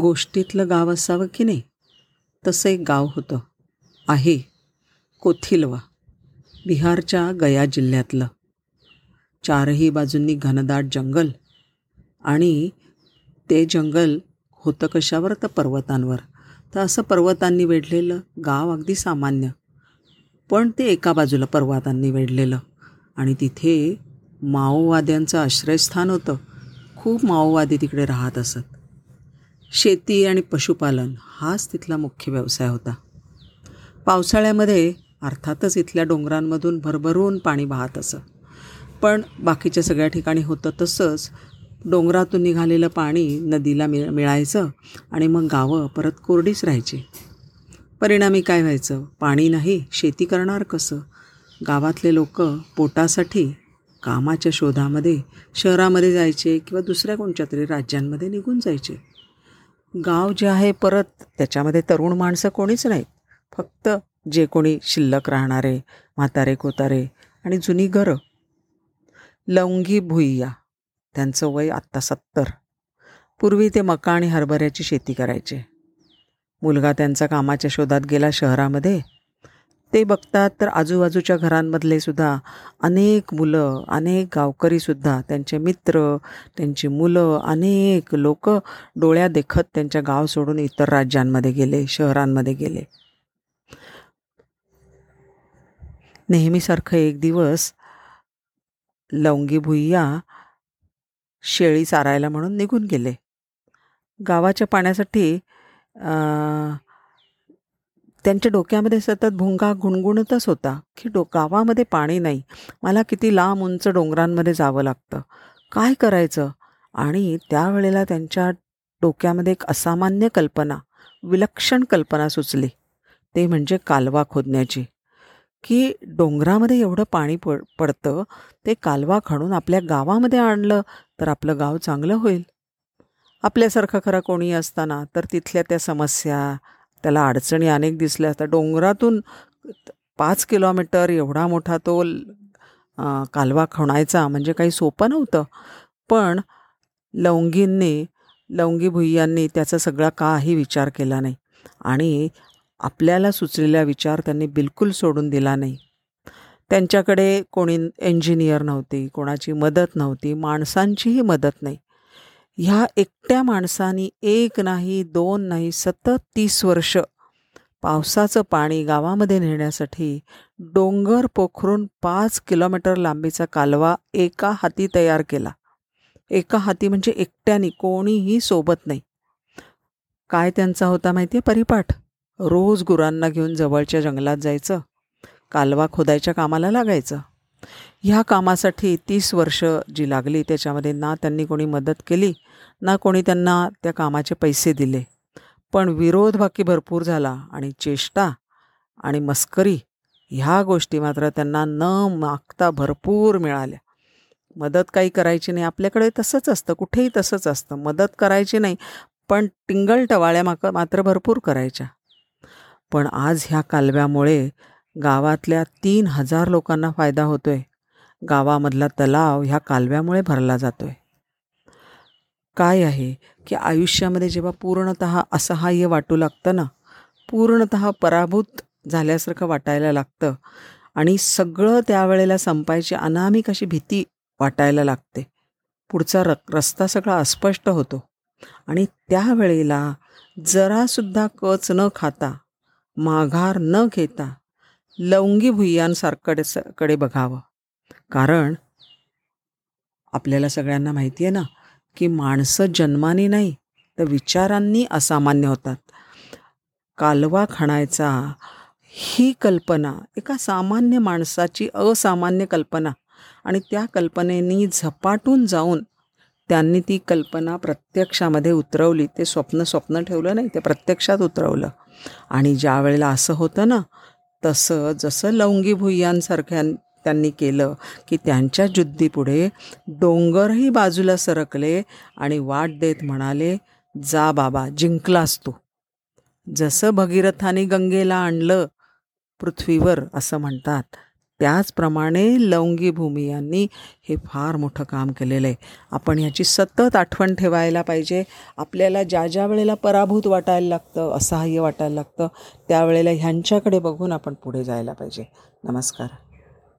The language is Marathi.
गोष्टीतलं गाव असावं की नाही? तसं एक गाव होतं. आहे कोथिलवा बिहारच्या गया जिल्ह्यातलं. चारही बाजूंनी घनदाट जंगल आणि ते जंगल होतं कशावर? तर पर्वतांवर. तर असं पर्वतांनी वेढलेलं गाव अगदी सामान्य. पण ते एका बाजूला पर्वतांनी वेढलेलं आणि तिथे माओवाद्यांचं आश्रयस्थान होतं. खूप माओवादी तिकडे राहत असत. शेती आणि पशुपालन हाच तिथला मुख्य व्यवसाय होता. पावसाळ्यामध्ये अर्थातच इथल्या डोंगरांमधून भरभरून पाणी वाहत असं. पण बाकीच्या सगळ्या ठिकाणी होतं तसंच. डोंगरातून निघालेलं पाणी नदीला मिळ मिळायचं आणि मग गावं परत कोरडीच राहायची. परिणामी काय व्हायचं? पाणी नाही शेती करणार कसं? गावातले लोक पोटासाठी कामाच्या शोधामध्ये शहरामध्ये जायचे किंवा दुसऱ्या कोणत्या तरी राज्यांमध्ये निघून जायचे. गाव जे आहे परत त्याच्यामध्ये तरुण माणसं कोणीच नाहीत. फक्त जे कोणी शिल्लक राहणारे म्हातारे कोतारे आणि जुनी घरं. लवंगी भुईया त्यांचं वय आत्ता सत्तर. पूर्वी ते मका आणि हरभऱ्याची शेती करायचे. मुलगा त्यांचा कामाच्या शोधात गेला शहरामध्ये. ते बघतात तर आजूबाजूच्या घरांमधले सुद्धा अनेक मुलं अनेक गावकरीसुद्धा त्यांचे मित्र त्यांची मुलं अनेक लोक डोळ्या देखत त्यांच्या गाव सोडून इतर राज्यांमध्ये गेले शहरांमध्ये गेले. नेहमीसारखं एक दिवस लवंगी भुय्या शेळी चारायला म्हणून निघून गेले. गावाच्या पाण्यासाठी त्यांच्या डोक्यामध्ये सतत भुंगा गुणगुणतच होता की डो गावामध्ये पाणी नाही. मला किती लांब उंच डोंगरांमध्ये जावं लागतं. काय करायचं? आणि त्यावेळेला त्यांच्या डोक्यामध्ये एक असामान्य कल्पना विलक्षण कल्पना सुचली. ते म्हणजे कालवा खोदण्याची. की डोंगरामध्ये एवढं पाणी पड पडतं ते कालवा खणून आपल्या गावामध्ये आणलं तर आपलं गाव चांगलं होईल. आपल्यासारखं खरं कोणी असताना तर तिथल्या त्या समस्या त्याला अडचणी अनेक दिसल्या असतात. डोंगरातून पाच किलोमीटर एवढा मोठा तो कालवा खणायचा म्हणजे काही सोपं नव्हतं. पण लवंगींनी लवंगी भुईयांनी त्याचा सगळा काही विचार केला नाही. आणि आपल्याला सुचलेला विचार त्यांनी बिलकुल सोडून दिला नाही. त्यांच्याकडे कोणी इंजिनियर नव्हती कोणाची मदत नव्हती माणसांचीही मदत नाही. ह्या एकट्या माणसानी एक नाही दोन नाही सतत तीस वर्ष पावसाचं पाणी गावामध्ये नेण्यासाठी डोंगर पोखरून पाच किलोमीटर लांबीचा कालवा एका हाती तयार केला. एका हाती म्हणजे एकट्याने कोणीही सोबत नाही. काय त्यांचा होता माहिती आहे परिपाठ. रोज गुरांना घेऊन जवळच्या जंगलात जायचं. कालवा खोदायच्या कामाला लागायचं. ह्या कामासाठी तीस वर्ष जी लागली त्याच्यामध्ये ना त्यांनी कोणी मदत केली ना कोणी त्यांना त्या कामाचे पैसे दिले. पण विरोध बाकी भरपूर झाला आणि चेष्टा आणि मस्करी ह्या गोष्टी मात्र त्यांना न मागता भरपूर मिळाल्या. मदत काही करायची नाही आपल्याकडे तसंच असतं कुठेही तसंच असतं. मदत करायची नाही पण टिंगल टवाळ्या माक मात्र भरपूर करायच्या. पण आज ह्या कालव्यामुळे गावातल्या तीन हजार लोकांना फायदा होतो आहे गावामधला तलाव ह्या कालव्यामुळे भरला जातो आहे काय आहे की आयुष्यामध्ये जेव्हा पूर्णत असहाय्य वाटू लागतं ना पूर्णत पराभूत झाल्यासारखं वाटायला लागतं आणि सगळं त्यावेळेला संपायची अनामिक अशी भीती वाटायला लागते. पुढचा र रस्ता सगळा अस्पष्ट होतो आणि त्यावेळेला जरासुद्धा कच न खाता माघार न घेता लवंगी भुय्यांसारकडे कडे बघावं. कारण आपल्याला सगळ्यांना माहिती आहे ना की माणसं जन्माने नाही तर विचारांनी असामान्य होतात. कालवा खणायचा ही कल्पना एका सामान्य माणसाची असामान्य कल्पना आणि त्या कल्पनेनी झपाटून जाऊन त्यांनी ती कल्पना प्रत्यक्षामध्ये उतरवली. ते स्वप्न स्वप्न ठेवलं नाही ते प्रत्यक्षात उतरवलं. आणि ज्या वेळेला असं होतं ना तसं जसं लवंगी भुय्यांसारख्या त्यांनी केलं की त्यांच्या जुद्दीपुढे डोंगरही बाजूला सरकले आणि वाट देत म्हणाले जा बाबा जिंकलास तू. जसं भगीरथाने गंगेला आणलं पृथ्वीवर असं म्हणतात. त्याचप्रमाणे लवंगी भूमी यांनी हे फार मोठं काम केलेलं आहे. आपण ह्याची सतत आठवण ठेवायला पाहिजे. आपल्याला ज्या ज्या वेळेला पराभूत वाटायला लागतं असहाय्य वाटायला लागतं त्यावेळेला ह्यांच्याकडे बघून आपण पुढे जायला पाहिजे. नमस्कार.